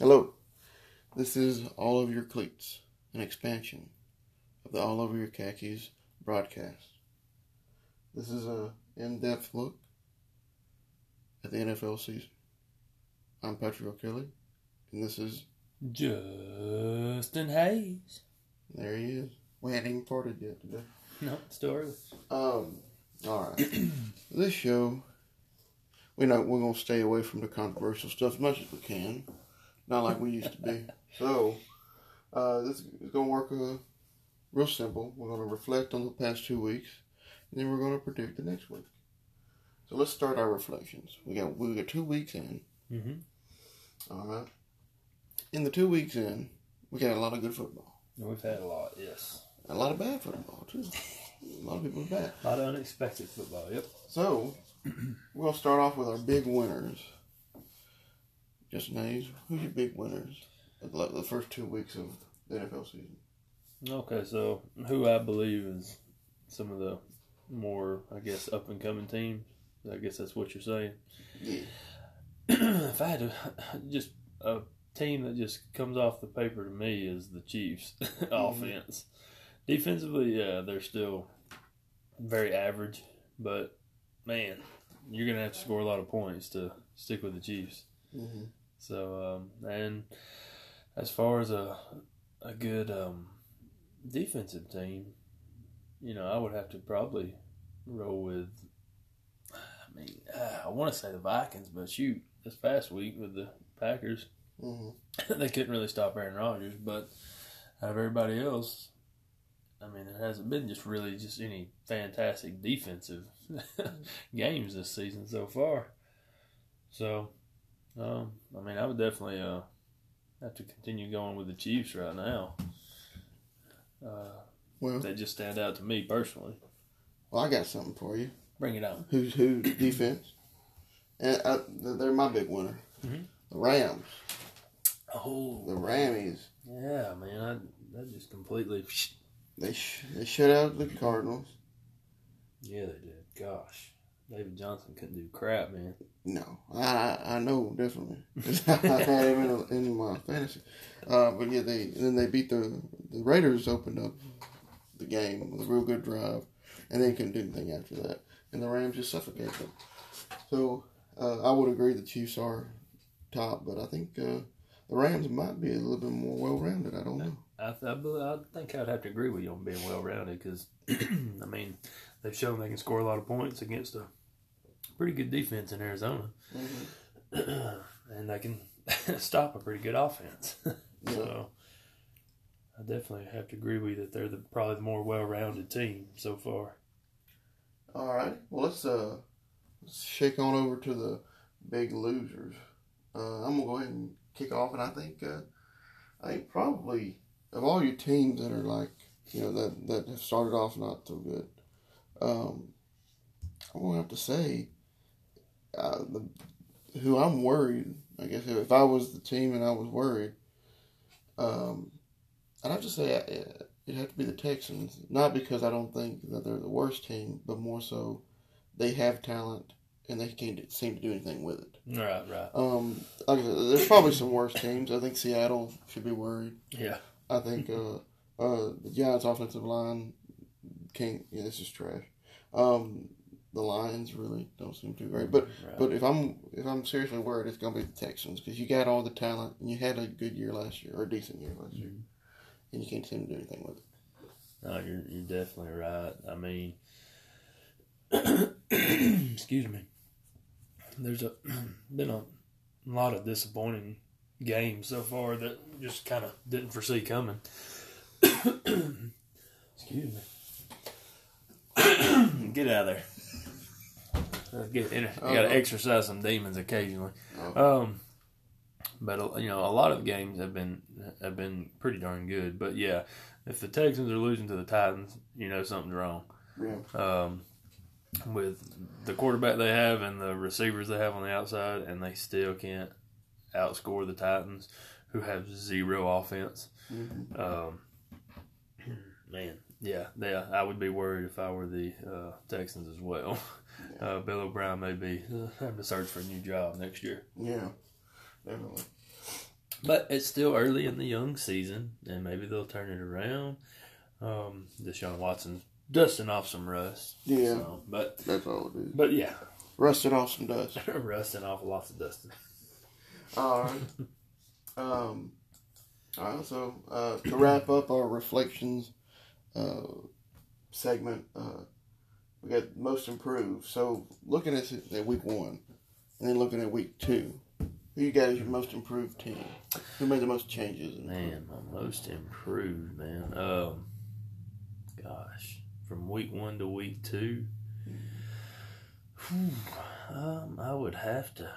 Hello. This is All Over Your Cleats, an expansion of the All Over Your Khakis broadcast. This is a in-depth look at the NFL season. I'm Patrick O'Kelly, and this is Justin Hayes. there he is. We hadn't even parted yet today. No, early. Um, all right. this show, we know we're gonna stay away from the controversial stuff as much as we can, not like we used to be. So, uh, this is gonna work uh, real simple. We're gonna reflect on the past two weeks, and then we're gonna predict the next week. So let's start our reflections. We got we got two weeks in. Mm-hmm. All right. In the two weeks in, we got a lot of good football, We've had a lot, yes. a lot of bad football too. A lot of people are bad. A lot of unexpected football, yep. So, we're going to start off with our big winners. Just names. Who's your big winners of the first two weeks of the NFL season? Okay, so who I believe is some of the more, I guess, up and coming teams. I guess that's what you're saying. Yeah. if I had to, just a team that just comes off the paper to me is the Chiefs offense. Defensively, yeah, they're still very average, but man, you're gonna have to score a lot of points to stick with the Chiefs. Mm-hmm. So, um, and as far as a a good um, defensive team, you know, I would have to probably roll with. I mean, uh, I want to say the Vikings, but shoot, this past week with the Packers, Mm-hmm. they couldn't really stop Aaron Rodgers. But out of everybody else, I mean, it hasn't been just really just any fantastic defensive games this season so far. So, um, I mean, I would definitely uh, have to continue going with the Chiefs right now. Uh, Well, they just stand out to me personally. well, I got something for you. Bring it on. Who's who defense? And I, they're my big winner. Mhm. The Rams. Oh, The Rammies. yeah, man, I, that just completely. They sh- they shut out the Cardinals. Yeah, they did. Gosh, David Johnson couldn't do crap, man. No, I I, know definitely. I had him in, in my fantasy. Uh, but yeah, they then they beat the the Raiders. Opened up the game with a real good drive, and they couldn't do anything after that. And the Rams just suffocated them. So uh, I would agree the Chiefs are top, but I think uh, the Rams might be a little bit more well rounded. I don't know. I, I, I think I'd have to agree with you on being well rounded because, I mean, they've shown they can score a lot of points against a pretty good defense in Arizona, and they can stop a pretty good offense. so, I definitely have to agree with you that they're the, probably the more well rounded team so far. All right. Well, let's uh let's shake on over to the big losers. Uh, I'm gonna go ahead and kick off, and I think uh, I think probably of all your teams that are like you know that that have started off not so good, um, I'm gonna have to say uh, the who I'm worried. I guess if I was the team and I was worried, um, I'd have to say uh, it'd have to be the Texans. Not because I don't think that they're the worst team, but more so they have talent and they can't seem to do anything with it. Right, right. Um, like said, there's probably some worse teams. I think Seattle should be worried. Yeah. I think uh, uh, the Giants' offensive line can't. Yeah, this is trash. Um, the Lions really don't seem too great. But Right. but if I'm if I'm seriously worried, it's gonna be the Texans because you got all the talent and you had a good year last year or a decent year last year, mm-hmm. and you can't seem to do anything with it. No, you're you're definitely right. I mean, excuse me. There's a been a lot of disappointing games so far that just kind of didn't foresee coming. excuse me. Get out of there. Get in, you got to exercise some demons occasionally. Oh. Um, but uh, you know, a lot of games have been have been pretty darn good. But yeah, if the Texans are losing to the Titans, you know something's wrong. Yeah. Um, with the quarterback they have and the receivers they have on the outside, and they still can't outscore the Titans, who have zero offense. Mhm. Um, man, yeah, yeah, I would be worried if I were the uh, Texans as well. Uh, Bill O'Brien may be uh, having to search for a new job next year. Yeah, definitely. But it's still early in the young season, and maybe they'll turn it around. Um, Deshaun Watson dusting off some rust. Yeah. So, but That's all it is. but yeah, rusting off some dust. rusting off lots of dusting. All right. Um, all right. So uh, to wrap up our reflections uh, segment, uh, we got most improved. So looking at, at week one, and then looking at week two, who you got as your most improved team? Who made the most changes? Man, my most improved man. Um, gosh, from week one to week two. Whew, um, I would have to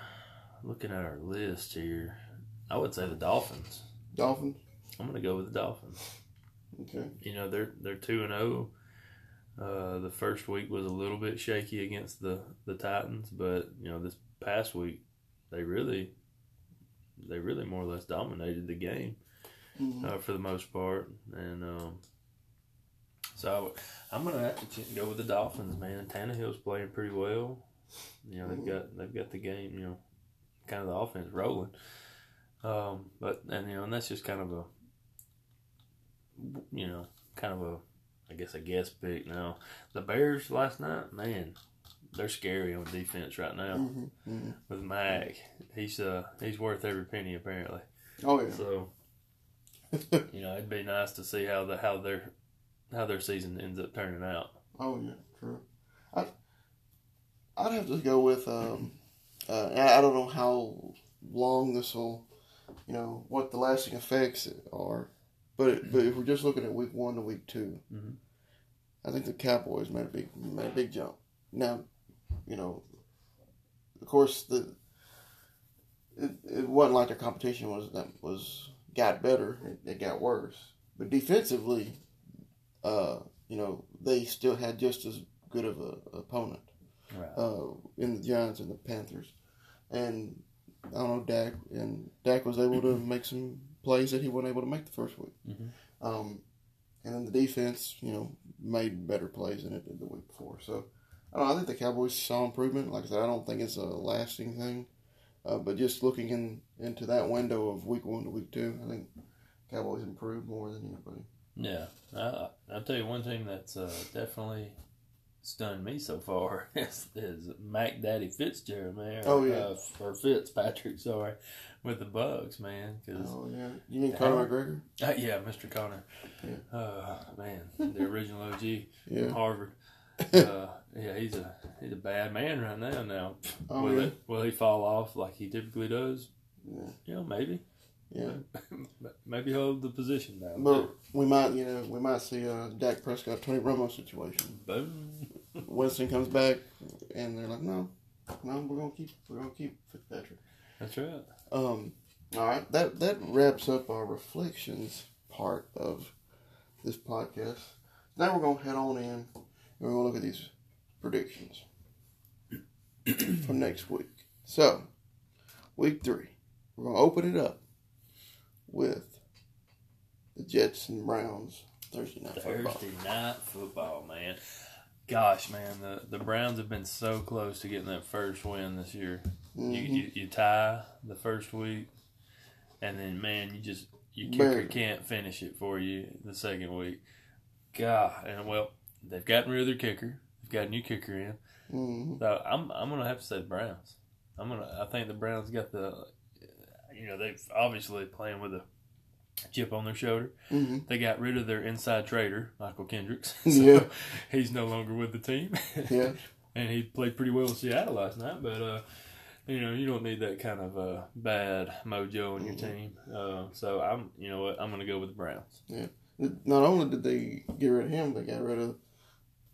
looking at our list here. I would say the Dolphins. Dolphins. I'm gonna go with the Dolphins. Okay. You know they're they're two and zero. Uh, the first week was a little bit shaky against the the Titans, but you know this past week they really they really more or less dominated the game Mhm. uh, for the most part, and um, so I'm gonna have to go with the Dolphins, man. Tannehill's playing pretty well. You know they've got they've got the game, you know, kind of the offense rolling. Um, but and you know, and that's just kind of a, you know, kind of a, I guess a guess pick. Now the Bears last night, man, they're scary on defense right now Mhm. Mhm. with Mack. He's uh he's worth every penny apparently. Oh yeah. So you know, it'd be nice to see how the how their how their season ends up turning out. Oh yeah, true. I I'd have to go with um uh I don't know how long this will you know what the lasting effects are, but but if we're just looking at week one to week 2 Mhm. I think the Cowboys made a big made a big jump. Now, you know, of course the it, it wasn't like their competition was that was got better; it, it got worse. But defensively, uh, you know, they still had just as good of a opponent Right. uh, in the Giants and the Panthers. And I don't know, Dak and Dak was able to make some plays that he wasn't able to make the first week. Mhm. Um, and then the defense, you know, made better plays than it did the week before. So I don't know, I think the Cowboys saw improvement. Like I said, I don't think it's a lasting thing. Uh, but just looking in into that window of week one to week two, I think Cowboys improved more than anybody. Yeah, I, I'll tell you one thing that's uh, definitely stunned me so far is, is Mac Daddy Fitzgerald, man. Oh, yeah. uh, or Fitzpatrick, sorry, with the Bugs, man. Cause Oh yeah, you mean Conor McGregor? uh, yeah, Mr. Connor, Yeah. uh, man, the original OG Yeah. from Harvard. Uh, yeah, he's a he's a bad man right now. Now, Oh will yeah. it will he fall off like he typically does? Yeah. You know, maybe, Yeah. maybe hold the position down. But we might, you know, we might see a Dak Prescott, Tony Romo situation. Boom. Winston comes back, and they're like, no, no, we're gonna keep, we're gonna keep Fitzpatrick. That's right. Um, all right, that that wraps up our reflections part of this podcast. Now we're gonna head on in, and we're gonna look at these predictions for next week. So, week three, we're gonna open it up with the Jets and Browns Thursday night football. Thursday night football, man. Gosh, man, the, the Browns have been so close to getting that first win this year. You, Mhm. you you tie the first week, and then man, you just your Barely. kicker can't finish it for you the second week. God, and well, they've gotten rid of their kicker. They've got a new kicker in. Mhm. So I'm I'm gonna have to say the Browns. I'm gonna I think the Browns got the you know they've obviously playing with a chip on their shoulder. Mhm. They got rid of their inside trader Mychal Kendricks. Yeah. he's no longer with the team. Yeah. and he played pretty well in Seattle last night. But uh, you know you don't need that kind of uh, bad mojo on your Mhm. team. Uh, so I'm you know what I'm gonna go with the Browns. Yeah. Not only did they get rid of him, they got rid of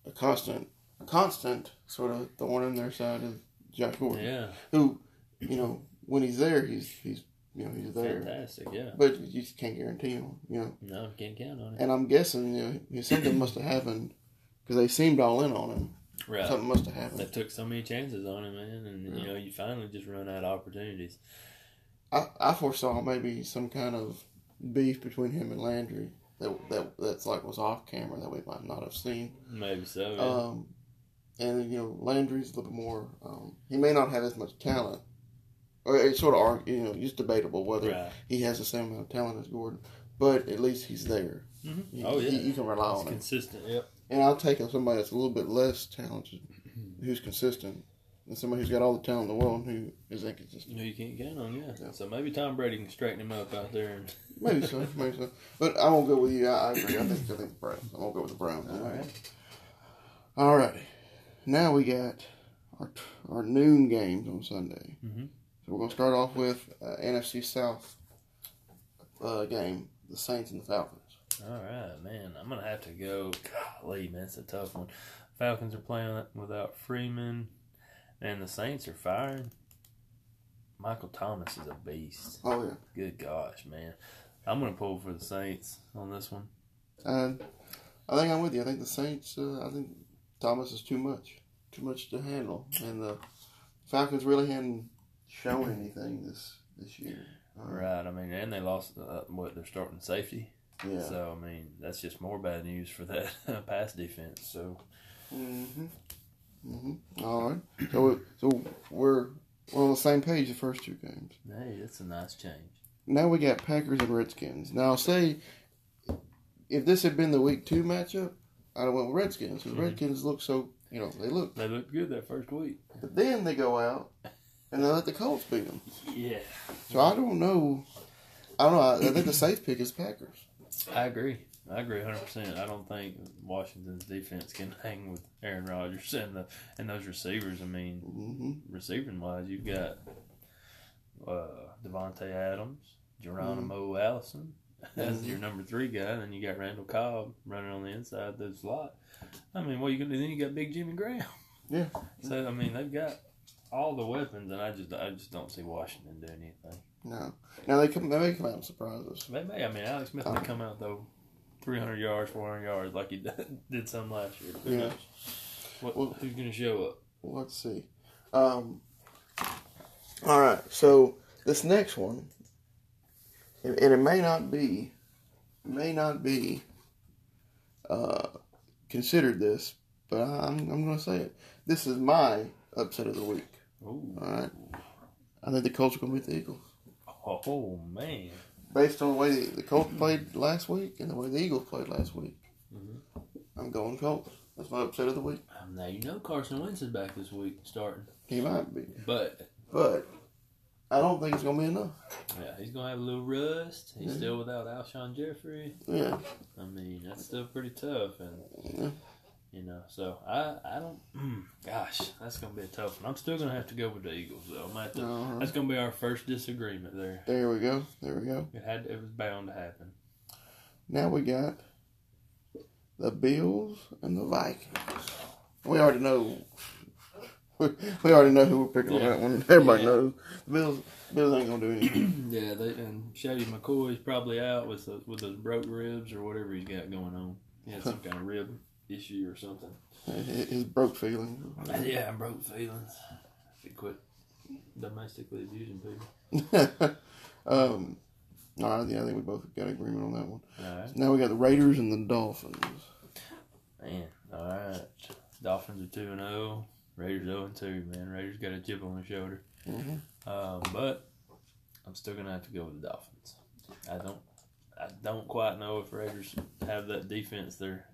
a constant, constant sort of thorn in their side of Jack Gordon, Yeah, who, you know, when he's there, he's he's you know he's there, fantastic. Yeah, but you just can't guarantee him, you know. no, can't count on it. And I'm guessing you know something must have happened because they seemed all in on him. Right. Something must have happened. They took so many chances on him, man, and you know you finally just run out of opportunities. I, I foresaw maybe some kind of beef between him and Landry that that that's like was off camera that we might not have seen. Maybe so. Yeah. Um, and you know Landry's a little bit more. Um, he may not have as much talent, it's sort of arg- you know it's debatable whether Right. he has the same amount of talent as Gordon, but at least he's there. Mhm. You- Oh yeah, you, can rely it's on him. consistent. Yep. And I'll take somebody that's a little bit less talented, who's consistent, than somebody who's got all the talent in the world who is inconsistent. Know you can't count on. Yeah. Yeah. So maybe Tom Brady can straighten him up out there. And Maybe so, maybe so. But I won't go with you. I, I agree. I think I think the Browns. I won't go with the Browns. all right. All righty. Now we got our our noon games on Sunday. Mhm. So we're gonna start off with uh, NFC South uh, game: the Saints and the Falcons. All right, man. I'm gonna have to go. Golly, man, it's a tough one. Falcons are playing without Freeman, and the Saints are firing. Michael Thomas is a beast. Oh yeah. Good gosh, man. I'm gonna pull for the Saints on this one. And I think I'm with you. I think the Saints. Uh, I think Thomas is too much, too much to handle, and the Falcons really hadn't shown anything this this year. Uh, Right. I mean, and they lost uh, what their starting safety. Yeah. So I mean, that's just more bad news for that pass defense. So Mhm. Mhm. All right. So so we're we're on the same page the first two games. hey, that's a nice change. Now we got Packers and Redskins. Now say if this had been the week two matchup, I'd have went with Redskins because Mhm. Redskins look so you know they look, They looked good that first week. but then they go out and they let the Colts beat them. Yeah. So I don't know. I don't know. I, I think the safe pick is Packers. I agree. I agree 100%. I don't think Washington's defense can hang with Aaron Rodgers and the and those receivers. I mean, hmm receiving wise, you've got uh, Davante Adams, Geronimo Allison as Mhm. your number three guy, and then you got Randall Cobb running on the inside of the slot. I mean, what you gonna do? Then you got Big Jimmy Graham. Yeah. So I mean, they've got all the weapons, and I just I just don't see Washington doing anything. No. Now they come. They may come out and surprise us. They may. I mean, Alex Smith may come out though, three hundred yards, four hundred yards, like he did, did some last year. Who Yeah. knows? What, Well- who's going to show up? Let's see. Um, all right. So this next one, and, and it may not be, may not be uh, considered this, but I'm I'm going to say it. This is my upset of the week. Ooh. All right. I think the Colts are going to beat the Eagles Oh man. based on the way the, the Colts played last week and the way the Eagles played last week. Mhm. I'm going Colts. That's my upset of the week. Um, now you know Carson Wentz is back this week starting, He might be, but but I don't think it's going to be enough. yeah, he's going to have a little rust. He's Yeah. still without Alshon Jeffery. Yeah. I mean, that's still pretty tough, and Yeah. You know, so I I don't. mm, Gosh, that's going to be a tough one. I'm still going to have to go with the Eagles though. Gonna to, Uh-huh. That's going to be our first disagreement there. There we go. There we go. It had it was bound to happen. Now we got the Bills and the Vikings. We already know. We, we already know who we're picking Yeah. on that one. Everybody Yeah. knows. The Bills. Bills ain't gonna do anything. Yeah, they and Shady McCoy's probably out with the, with those broke ribs or whatever he's got going on. He had some kind of rib issue or something. His broke feelings. Yeah, broke feelings. If he quit domestically abusing people. um. All right. Yeah, I think we both got agreement on that one. All right, Now we got the Raiders and the Dolphins. man. All right, Dolphins are two and zero. Raiders zero and two. Man, Raiders got a chip on their shoulder. Mm-hmm. Um, but I'm still gonna have to go with the Dolphins. I don't, I don't quite know if Raiders have that defense they're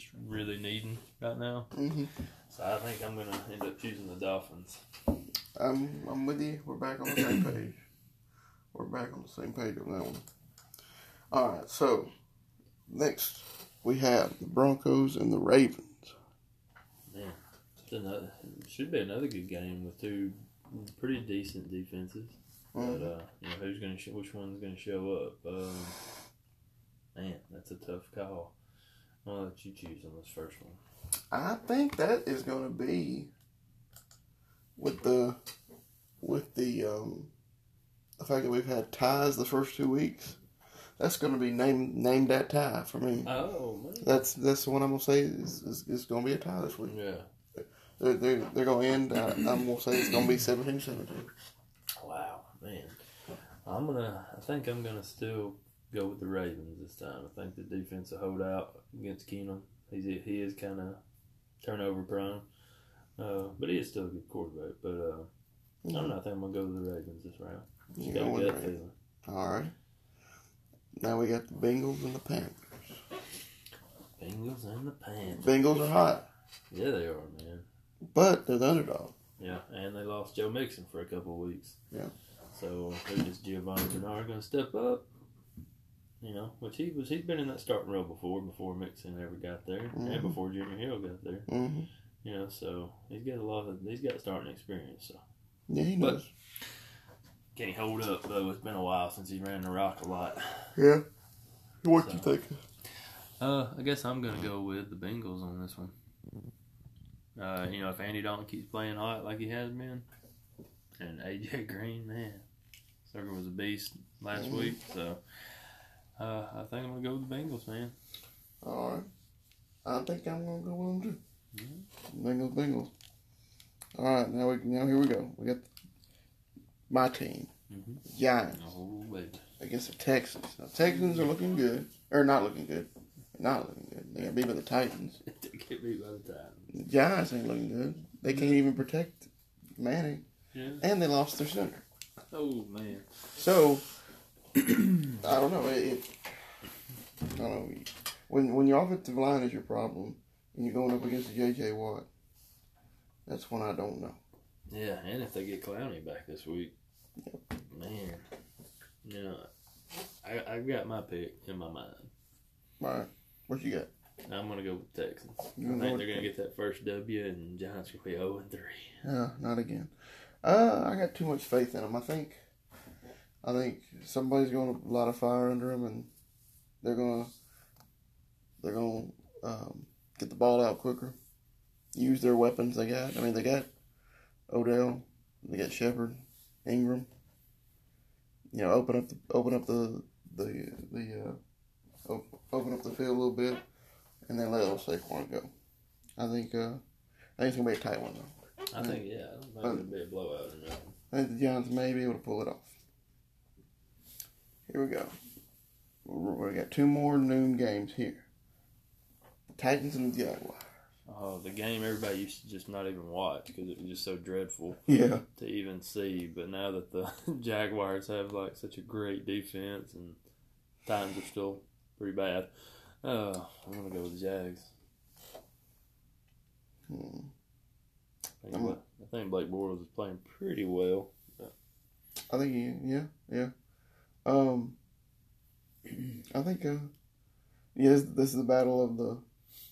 just really needing right now. Mm-hmm. So I think I'm gonna end up choosing the Dolphins. I'm I'm with you. We're back on the same page. We're back on the same page on that one. All right. So next we have the Broncos and the Ravens. Man, it's another, should be another good game with two pretty decent defenses. But Mhm. uh, you know who's gonna sh- which one's gonna show up? Um, man, that's a tough call. I'll let you choose on this first one. I think that is going to be with the with the um, the fact that we've had ties the first two weeks. That's going to be named named that tie for me. Oh man. That's that's what I'm gonna say is is, is going to be a tie this week. Yeah. They're they're, they're going to end. Uh, I'm going to say it's going to be 17-17. Wow, man. I'm gonna. I think I'm gonna still go with the Ravens this time. I think the defense will hold out against Keenum. He's he is kind of turnover prone, uh, but he is still a good quarterback. But uh, I don't know. I think I'm gonna go with the Ravens this round. You Just got a gut feeling. All right. Now we got the Bengals and the Panthers. Bengals and the Panthers. Bengals are hot, Yeah, they are, man. but they're the underdog. Yeah, and they lost Joe Mixon for a couple of weeks. Yeah. So who is Giovani Bernard going to step up? You know, which he was. He's been in that starting role before, before Mixon ever got there, Mhm. and before Jeremy Hill got there. hmm You know, so he's got a lot of. He's got starting experience. So Yeah, he But- knows. can he hold up though? It's been a while since he ran the rock a lot. Yeah. What So- you think? Uh, I guess I'm gonna go with the Bengals on this one. Uh, you know, if Andy Dalton keeps playing hot like he has been, and AJ Green, man, Sucker was a beast last Mhm. week. So, uh, I think I'm gonna go with the Bengals, man. All right. I think I'm gonna go with them too. Mhm. Bengals, Bengals. All right, now we now here we go. We got my team, Mhm. Giants, Oh, against the Texans. Now, Texans are looking good, or not looking good. Not looking good. They got beat by the Titans. they get beat by the Titans. The Giants ain't looking good. They can't even protect Manning, Yeah. and they lost their center. Oh man. So I don't know. It, it, I don't know. When when your offensive line is your problem, and you're going up against the J.J. Watt, that's when I don't know. Yeah, and if they get Clowney back this week, man, you know, I I got my pick in my mind. All right, what you got? I'm gonna go with the Texans. You I think they're gonna get that first W, and Giants gonna be 0 and 3. Yeah, not again. Uh, I got too much faith in them. I think, I think somebody's going to light a fire under them, and they're gonna, they're gonna um, get the ball out quicker. Use their weapons they got. I mean, they got Odell, they got Shepard, Ingram. You know, open up the open up the the the uh, open up the field a little bit, and then let old Saquon go. I think uh, I think it's gonna be a tight one though. I think, yeah, I don't think it'll be a blowout or nothing. I think the Giants may be able to pull it off. Here we go. We got two more noon games here. Titans and the Jaguars. Oh, the game everybody used to just not even watch because it was just so dreadful Yeah. to even see. But now that the Jaguars have like such a great defense and times are still pretty bad, uh, I'm gonna go with the Jags. Hmm. I think, I'm- I think Blake Bortles is playing pretty well. I think he, yeah, yeah. Um, I think, uh, yeah, this, is the battle of the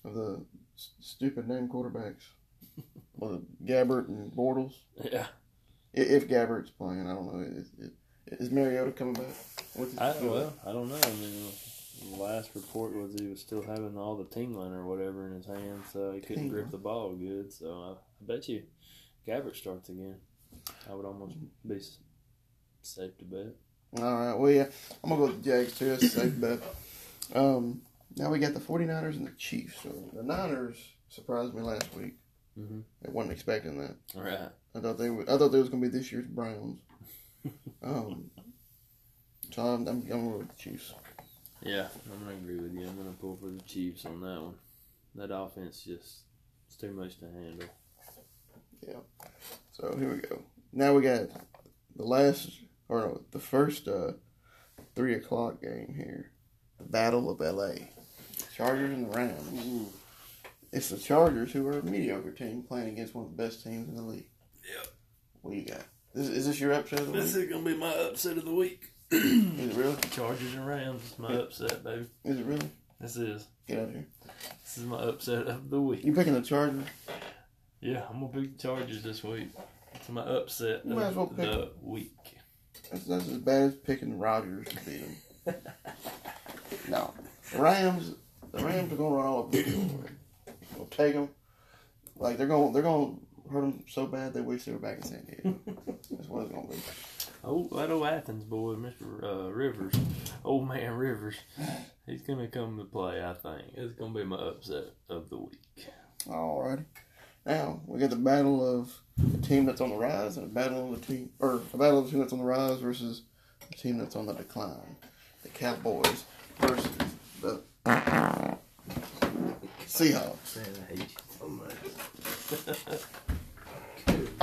of the stupid name quarterbacks. well, Gabbert and Bortles. Yeah, If Gabbert's playing, I don't know. Is, is, Mariota coming back? What's I well, I don't know. I mean, the last report was he was still having all the tingling or whatever in his hand, so he couldn't grip the ball good. So I, I bet you Gabbert starts again. I would almost be safe to bet. All right. Well, yeah, I'm gonna go with the Jags too. That's a safe bet. Um, now we got the 49ers and the Chiefs. So the Niners surprised me last week. Mhm. I wasn't expecting that. All right. I thought they would. I thought they was gonna be this year's Browns. um, so I'm, I'm, I'm going with the Chiefs. Yeah, I'm gonna agree with you. I'm gonna pull for the Chiefs on that one. That offense just it's too much to handle. Yeah. So here we go. Now we got the last, or no, the first uh, three o'clock game here. The Battle of L.A. Chargers and the Rams. It's the Chargers who are a mediocre team playing against one of the best teams in the league. Yep. What do you got? Is, is this your upset of the week? This is gonna be my upset of the week. Is it really? Chargers and Rams is my upset, baby. Is it really? This is Get out of here. this is my upset of the week. You picking the Chargers? Yeah, I'm gonna pick the Chargers this week. It's my upset You might as well of pick the week. That's, that's as bad as picking Rodgers to beat them. no, the Rams. The Rams are going to run all over the field. They'll take them. Like they're gonna They're going to hurt them so bad they wish they were back in San Diego. That's what it's going to be. Oh, that old Athens boy, Mr. Uh, Rivers, old man Rivers, he's gonna come to play. I think it's gonna be my upset of the week. Alrighty. Now we got the battle of the team that's on the rise and a battle of the team, or a battle of the team that's on the rise versus the team that's on the decline. The Cowboys versus the Seahawks. Man, I hate you so much.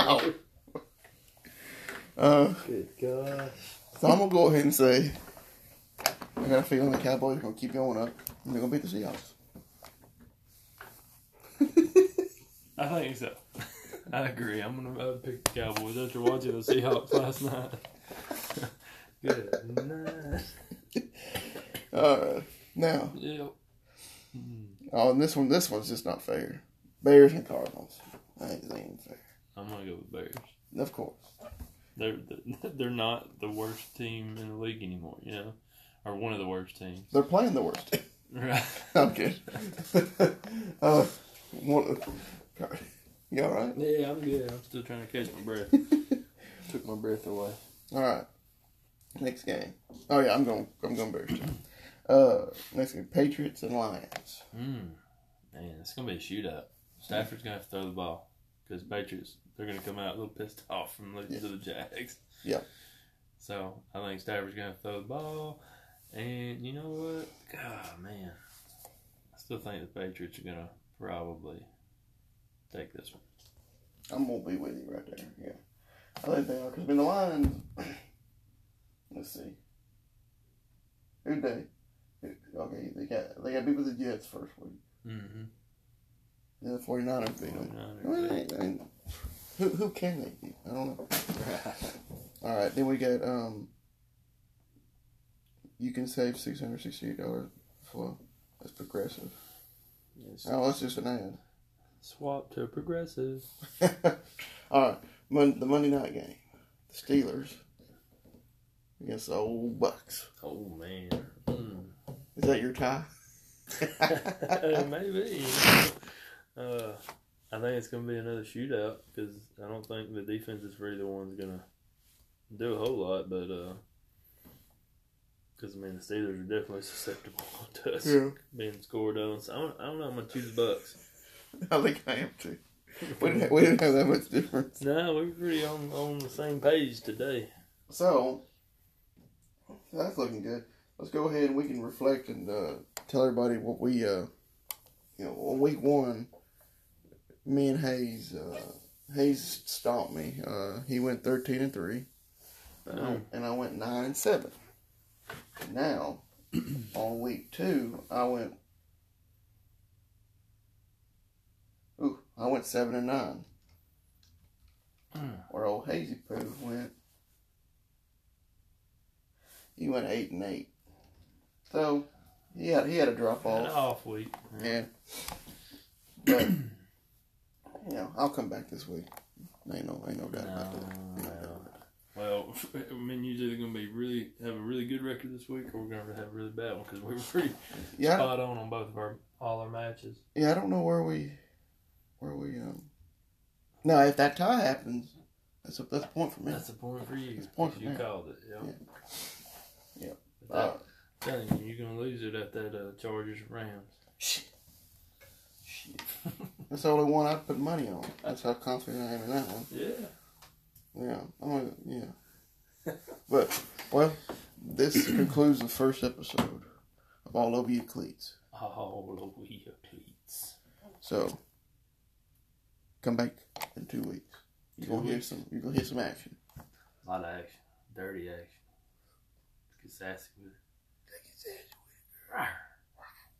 Ow. Uh, Good gosh. so I'm gonna go ahead and say I got a feeling the Cowboys are gonna keep going up and they're gonna beat the Seahawks. I think so. I agree. I'm gonna uh, pick the Cowboys after watching the Seahawks last night. Good night. Uh, now, Yep. oh, and this one, this one's just not fair. Bears and Cardinals. I think this ain't fair. I'm gonna go with Bears. Of course. They're they're not the worst team in the league anymore. You know, or one of the worst teams. They're playing the worst. Right. I'm kidding. uh, one, you all right? Yeah, I'm good. I'm still trying to catch my breath. Took my breath away. All right. Next game. Oh yeah, I'm going. I'm going Bears. Uh, next game, Patriots and Lions. Mm. Man, it's gonna be a shootout. Stafford's gonna have to throw the ball because Patriots they're gonna come out a little pissed off from losing to the Jags. Yeah. So I think Stafford's gonna have to throw the ball, and you know what? God, man, I still think the Patriots are gonna probably take this one. I'm gonna be with you right there. Yeah, I think they are because I mean the Lions. let's see. Who they? Okay, they got they got beat with the Jets first week. Mm-hmm. Then the 49ers beat them. Well, I mean, who who can they beat? I don't know. All right, then we got um. You can save six hundred sixty-eight dollars for that's progressive. Yes. Oh, that's just an ad. Swap to progressive. All right, Mon- the Monday night game, the Steelers against the old Bucs. Oh man. Mm. Is that your tie? Maybe. Uh, I think it's going to be another shootout because I don't think the defense is really the one's going to do a whole lot. But because I mean the Steelers are definitely susceptible to us Yeah. being scored on. So I don't, I don't know. I'm going to choose the Bucs. I think I am too. We didn't, we didn't have that much difference. No, we're pretty on on the same page today. So that's looking good. Let's go ahead and we can reflect and uh, tell everybody what we, uh, you know, on week one, me and Hayes, uh, Hayes stomped me. Uh, he went thirteen and three, and, I, and I went nine and seven. Now, on week two, I went. Ooh, I went seven and nine. Hmm. Where old Hazy Poo went. He went eight and eight. So he had he had a drop An off. off week. Yeah. But you know, I'll come back this week. Ain't no ain't no doubt about that. Ain't no about that. Well, I mean, you're either going to be really have a really good record this week, or we're going to have a really bad one because we were pretty Yeah, spot on on both of our all our matches. yeah. I don't know where we where we um. Now, if that tie happens, that's a that's a point for me. That's a point for you. That's a point for you me. called it. Yeah. Yeah. Uh, telling you, you're gonna lose it at that uh, Chargers Rams. shit. Shit. That's the only one I put money on. That's how confident I am in that one. Yeah. Yeah, I'm gonna, yeah. But well, this concludes the first episode of All Over Your Cleats. All over your cleats. So come back in two weeks. You're gonna hear some. You're gonna hear some action. A lot of action, dirty action. Get sassy with it. Rawr.